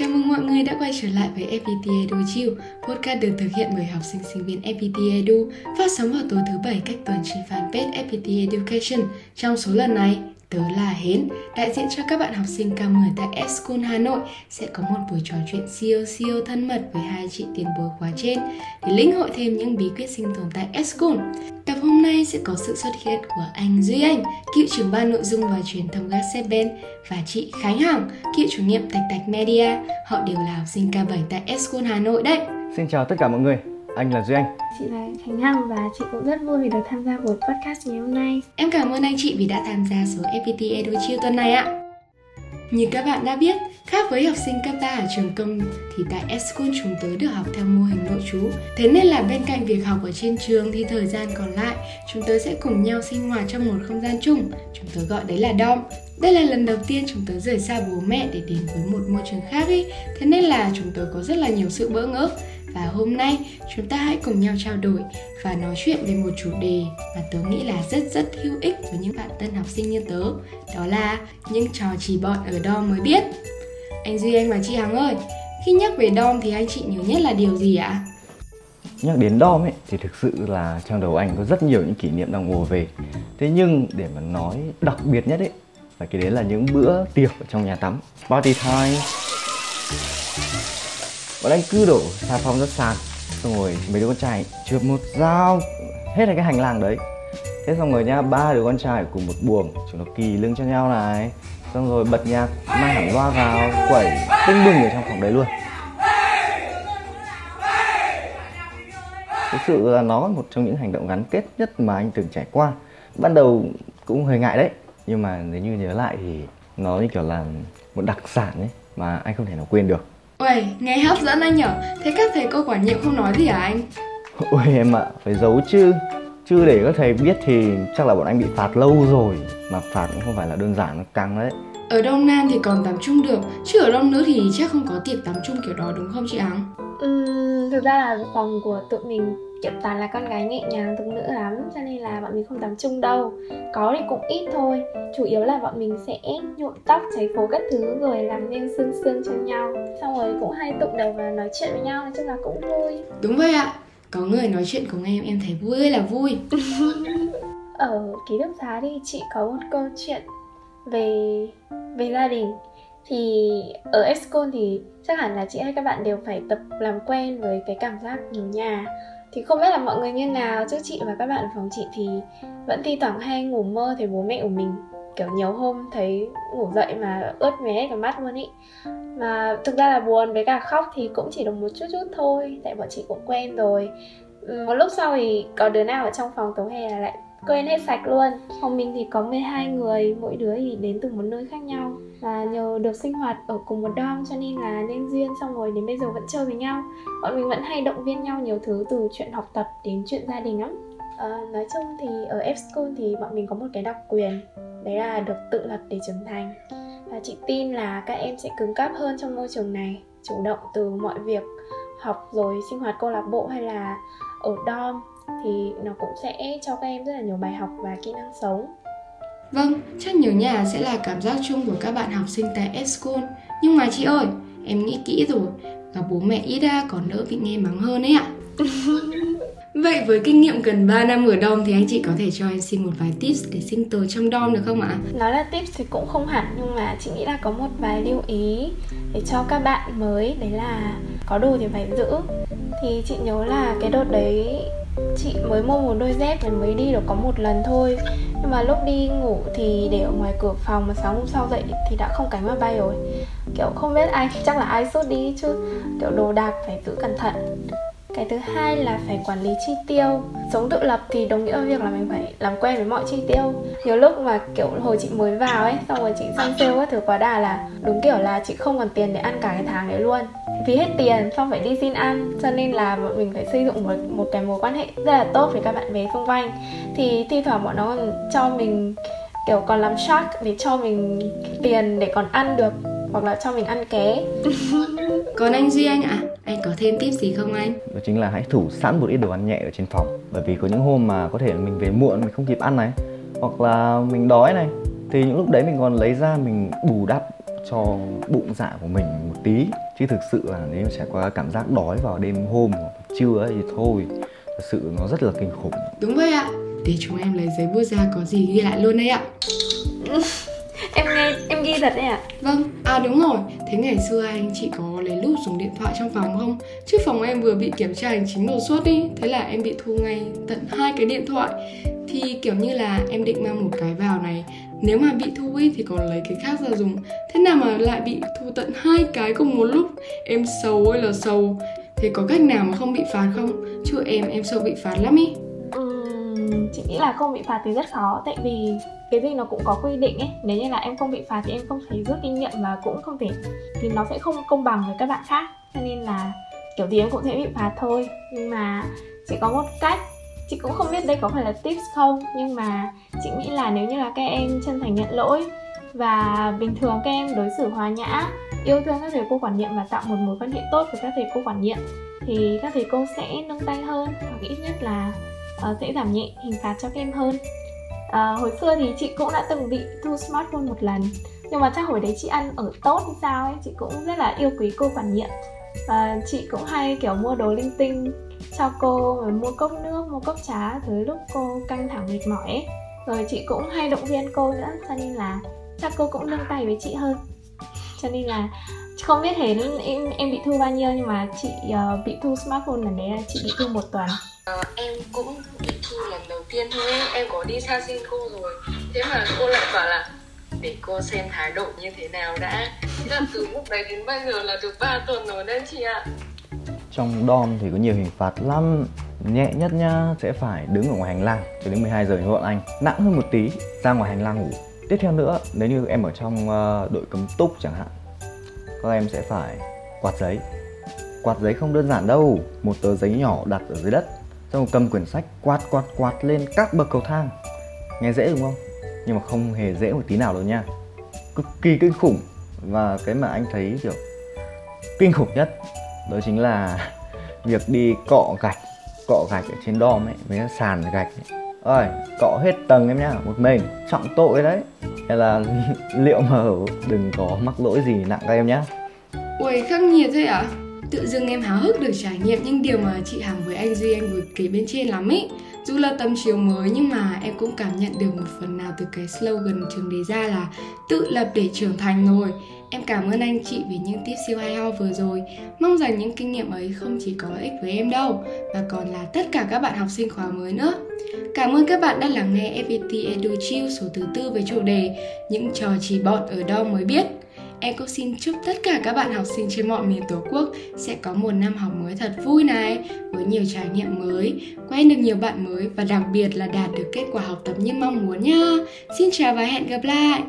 Chào mừng mọi người đã quay trở lại với FPT Edu Chill, podcast được thực hiện bởi học sinh sinh viên FPT Edu, phát sóng vào tối thứ bảy cách tuần trên fanpage FPT Education. Trong số lần này, tớ là Hến, đại diện cho các bạn học sinh K10 tại S-School Hà Nội sẽ có một buổi trò chuyện siêu siêu thân mật với hai chị tiền bối khóa trên để lĩnh hội thêm những bí quyết sinh tồn tại S-School. Tập hôm nay sẽ có sự xuất hiện của anh Duy Anh, cựu trưởng ban nội dung và truyền thông Gazetben và chị Khánh Hằng, cựu chủ nhiệm Tạch Tạch Media. Họ đều là học sinh K7 tại S-School Hà Nội đấy. Xin chào tất cả mọi người, anh là Duy Anh. Chị là Khánh Hằng và chị cũng rất vui vì được tham gia buổi podcast ngày hôm nay. Em cảm ơn anh chị vì đã tham gia số FPT Edu Chill tuần này ạ. Như các bạn đã biết, khác với học sinh cấp 3 ở trường công thì tại S-School chúng tớ được học theo mô hình nội trú. Thế nên là bên cạnh việc học ở trên trường thì thời gian còn lại chúng tớ sẽ cùng nhau sinh hoạt trong một không gian chung. Chúng tớ gọi đấy là DOM. Đây là lần đầu tiên chúng tớ rời xa bố mẹ để đến với một môi trường khác ấy. Thế nên là chúng tớ có rất là nhiều sự bỡ ngỡ. Và hôm nay chúng ta hãy cùng nhau trao đổi và nói chuyện về một chủ đề mà tớ nghĩ là rất rất hữu ích với những bạn tân học sinh như tớ. Đó là những trò chỉ bọn ở DOM mới biết. Anh Duy Anh và chị Hằng ơi, khi nhắc về DOM thì anh chị nhớ nhất là điều gì ạ? Nhắc đến DOM ấy thì thực sự là trong đầu anh có rất nhiều những kỷ niệm đang ùa về. Thế nhưng để mà nói đặc biệt nhất ấy và cái đấy là những bữa tiệc ở trong nhà tắm, party time. Bọn anh cứ đổ xà phòng ra sàn, xong rồi mấy đứa con trai trượt một dao, hết là cái hành lang đấy. Thế xong rồi nha ba đứa con trai cùng một buồng, chúng nó kỳ lưng cho nhau này. Xong rồi bật nhạc, mang hẳn loa vào, quẩy, tưng bừng ở trong phòng đấy luôn. Thực sự là nó một trong những hành động gắn kết nhất mà anh từng trải qua. Ban đầu cũng hơi ngại đấy, nhưng mà nếu như nhớ lại thì nó như kiểu là một đặc sản ấy mà anh không thể nào quên được. Uầy, nghe hấp dẫn anh nhở Thế các thầy cô quản nhiệm không nói gì à anh? Ôi em ạ, à, phải giấu chứ Chứ để các thầy biết thì chắc là bọn anh bị phạt lâu rồi Mà phạt cũng không phải là đơn giản, nó căng đấy Ở Đông Nam thì còn tắm chung được Chứ ở Đông Nữ thì chắc không có tiệc tắm chung kiểu đó đúng không chị Hằng? Uhm, thực ra là phòng của tụi mình kiểu toàn là con gái nhẹ nhàng tục nữ lắm cho nên là bọn mình không tắm chung đâu. Có thì cũng ít thôi chủ yếu là bọn mình sẽ nhuộm tóc cháy phố các thứ rồi làm nên xương xương cho nhau. Xong rồi cũng hay tụng đầu và nói chuyện với nhau nói chung là cũng vui. Đúng vậy ạ. Có người nói chuyện cùng em em thấy vui ơi là vui. Ở ký túc xá thì chị có một câu chuyện về về gia đình thì ở Excon thì chắc hẳn là chị hay các bạn đều phải tập làm quen với cái cảm giác nhớ nhà. Thì không biết là mọi người như nào, chứ chị và các bạn ở phòng chị thì vẫn thi thoảng hay ngủ mơ thấy bố mẹ của mình, kiểu, nhiều hôm thấy ngủ dậy mà ướt mé cả mắt luôn ý. Mà thực ra là buồn với cả khóc thì cũng chỉ được một chút chút thôi, tại bọn chị cũng quen rồi. Một lúc sau thì có đứa nào ở trong phòng tối hè là lại quên hết sạch luôn. Phòng mình thì có 12 người mỗi đứa thì đến từ một nơi khác nhau. Và nhờ được sinh hoạt ở cùng một dorm cho nên là nên duyên xong rồi đến bây giờ vẫn chơi với nhau. Bọn mình vẫn hay động viên nhau nhiều thứ từ chuyện học tập đến chuyện gia đình lắm. À, nói chung thì ở F School thì bọn mình có một cái đặc quyền đấy là được tự lập để trưởng thành. Và chị tin là các em sẽ cứng cáp hơn trong môi trường này chủ động từ mọi việc học rồi sinh hoạt câu lạc bộ hay là ở dorm thì nó cũng sẽ cho các em rất là nhiều bài học và kỹ năng sống. Vâng, chắc nhớ nhà sẽ là cảm giác chung của các bạn học sinh tại S-School. Nhưng mà chị ơi, em nghĩ kỹ rồi Gặp bố mẹ ít ra còn đỡ bị nghe mắng hơn ấy ạ. Vậy với kinh nghiệm gần 3 năm ở DOM thì anh chị có thể cho em xin một vài tips để sinh tồn trong DOM được không ạ? Nói là tips thì cũng không hẳn nhưng mà chị nghĩ là có một vài lưu ý để cho các bạn mới Đấy là có đồ thì phải giữ. Thì chị nhớ là cái đợt đấy chị mới mua một đôi dép và mới đi được có một lần thôi. Nhưng mà lúc đi ngủ thì để ở ngoài cửa phòng mà sáng hôm sau dậy thì đã không cánh mà bay rồi. Kiểu không biết ai, chắc là ai sốt đi chứ. Kiểu đồ đạc phải giữ cẩn thận. Cái thứ hai là phải quản lý chi tiêu. Sống tự lập thì đồng nghĩa với việc là mình phải làm quen với mọi chi tiêu. Nhiều lúc mà kiểu hồi chị mới vào ấy, xong rồi chị sang sale các thứ quá đà là đúng kiểu là chị không còn tiền để ăn cả cái tháng đấy luôn vì hết tiền xong phải đi xin ăn cho nên là bọn mình phải xây dựng một, một cái mối quan hệ rất là tốt với các bạn bè xung quanh. Thì thi thoảng bọn nó còn cho mình kiểu còn làm shark để cho mình tiền để còn ăn được hoặc là cho mình ăn ké. Còn anh duy anh ạ à, anh có thêm tip gì không anh? Đó chính là hãy thủ sẵn một ít đồ ăn nhẹ ở trên phòng bởi vì có những hôm mà có thể mình về muộn mình không kịp ăn này hoặc là mình đói này thì những lúc đấy mình còn lấy ra mình bù đắp cho bụng dạ của mình một tí. Chứ thực sự là nếu trải qua cảm giác đói vào đêm hôm hoặc trưa ấy thì thôi. Thật sự nó rất là kinh khủng. Đúng vậy ạ. Để chúng em lấy giấy bút ra có gì ghi lại luôn đấy ạ. Em nghe em ghi thật đấy ạ. Vâng, à đúng rồi. Thế ngày xưa anh chị có lấy lút dùng điện thoại trong phòng không? Chứ phòng em vừa bị kiểm tra hành chính đột xuất đi Thế là em bị thu ngay tận hai cái điện thoại. Thì kiểu như là em định mang một cái vào này nếu mà bị thu ấy thì còn lấy cái khác ra dùng. Thế nào mà lại bị thu tận hai cái cùng một lúc? Em xấu ơi là xấu. Thế có cách nào mà không bị phạt không? Chứ em em sợ bị phạt lắm ý. Chị nghĩ là không bị phạt thì rất khó. Tại vì cái gì nó cũng có quy định ấy. Nếu như là em không bị phạt thì em không thể rút kinh nghiệm và cũng không thể, thì nó sẽ không công bằng với các bạn khác. Cho nên là kiểu gì em cũng sẽ bị phạt thôi. Nhưng mà chỉ có một cách chị cũng không biết đây có phải là tips không nhưng mà chị nghĩ là nếu như là các em chân thành nhận lỗi và bình thường các em đối xử hòa nhã yêu thương các thầy cô quản nhiệm và tạo một mối quan hệ tốt với các thầy cô quản nhiệm thì các thầy cô sẽ nâng tay hơn hoặc ít nhất là uh, sẽ giảm nhẹ hình phạt cho các em hơn. Uh, hồi xưa thì chị cũng đã từng bị thu smartphone một lần nhưng mà chắc hồi đấy chị ăn ở tốt hay sao ấy chị cũng rất là yêu quý cô quản nhiệm. Uh, chị cũng hay kiểu mua đồ linh tinh cho cô rồi mua cốc nước mua cốc trà thứ lúc cô căng thẳng mệt mỏi ấy rồi chị cũng hay động viên cô nữa cho nên là chắc cô cũng nâng tay với chị hơn. Cho nên là không biết thế em em bị thu bao nhiêu nhưng mà chị uh, bị thu smartphone lần đấy là chị bị thu một tuần. À, em cũng bị thu lần đầu tiên thôi ấy. em có đi xa xin cô rồi. Thế mà cô lại bảo là để cô xem thái độ như thế nào đã. Thế là từ lúc đấy đến bây giờ là được 3 tuần rồi đấy chị ạ trong dom thì có nhiều hình phạt lắm. Nhẹ nhất nhá, sẽ phải đứng ở ngoài hành lang cho đến 12 giờ như bọn anh. Nặng hơn một tí, ra ngoài hành lang ngủ. Tiếp theo nữa, nếu như em ở trong ờ, đội cấm túc chẳng hạn, các em sẽ phải quạt giấy. Quạt giấy không đơn giản đâu, một tờ giấy nhỏ đặt ở dưới đất. Xong rồi cầm quyển sách quạt quạt quạt lên các bậc cầu thang. Nghe dễ đúng không? Nhưng mà không hề dễ một tí nào đâu nha cực kỳ kinh khủng. Và cái mà anh thấy, kiểu, kinh khủng nhất đó chính là việc đi cọ gạch cọ gạch ở trên đom ấy, với sàn gạch ấy. ơi cọ hết tầng em nhá, một mình trọng tội đấy. Hay là liệu mà đừng có mắc lỗi gì nặng các em nhá. Ui khắc nghiệt thế ạ. Tự dưng em háo hức được trải nghiệm những điều mà chị Hằng với anh Duy anh vừa kể bên trên lắm ý dù là tầm chiều mới, nhưng mà em cũng cảm nhận được một phần nào từ cái slogan trường đề ra là Tự lập để trưởng thành rồi. Em cảm ơn anh chị vì những tips siêu hay ho vừa rồi. Mong rằng những kinh nghiệm ấy không chỉ có ích với em đâu, Mà còn là tất cả các bạn học sinh khóa mới nữa. Cảm ơn các bạn đã lắng nghe FPT Edu Chill số thứ tư với chủ đề Những trò chỉ bọn ở đâu mới biết. Em cũng xin chúc tất cả các bạn học sinh trên mọi miền Tổ quốc sẽ có một năm học mới thật vui này, với nhiều trải nghiệm mới, quen được nhiều bạn mới và đặc biệt là đạt được kết quả học tập như mong muốn nha. Xin chào và hẹn gặp lại!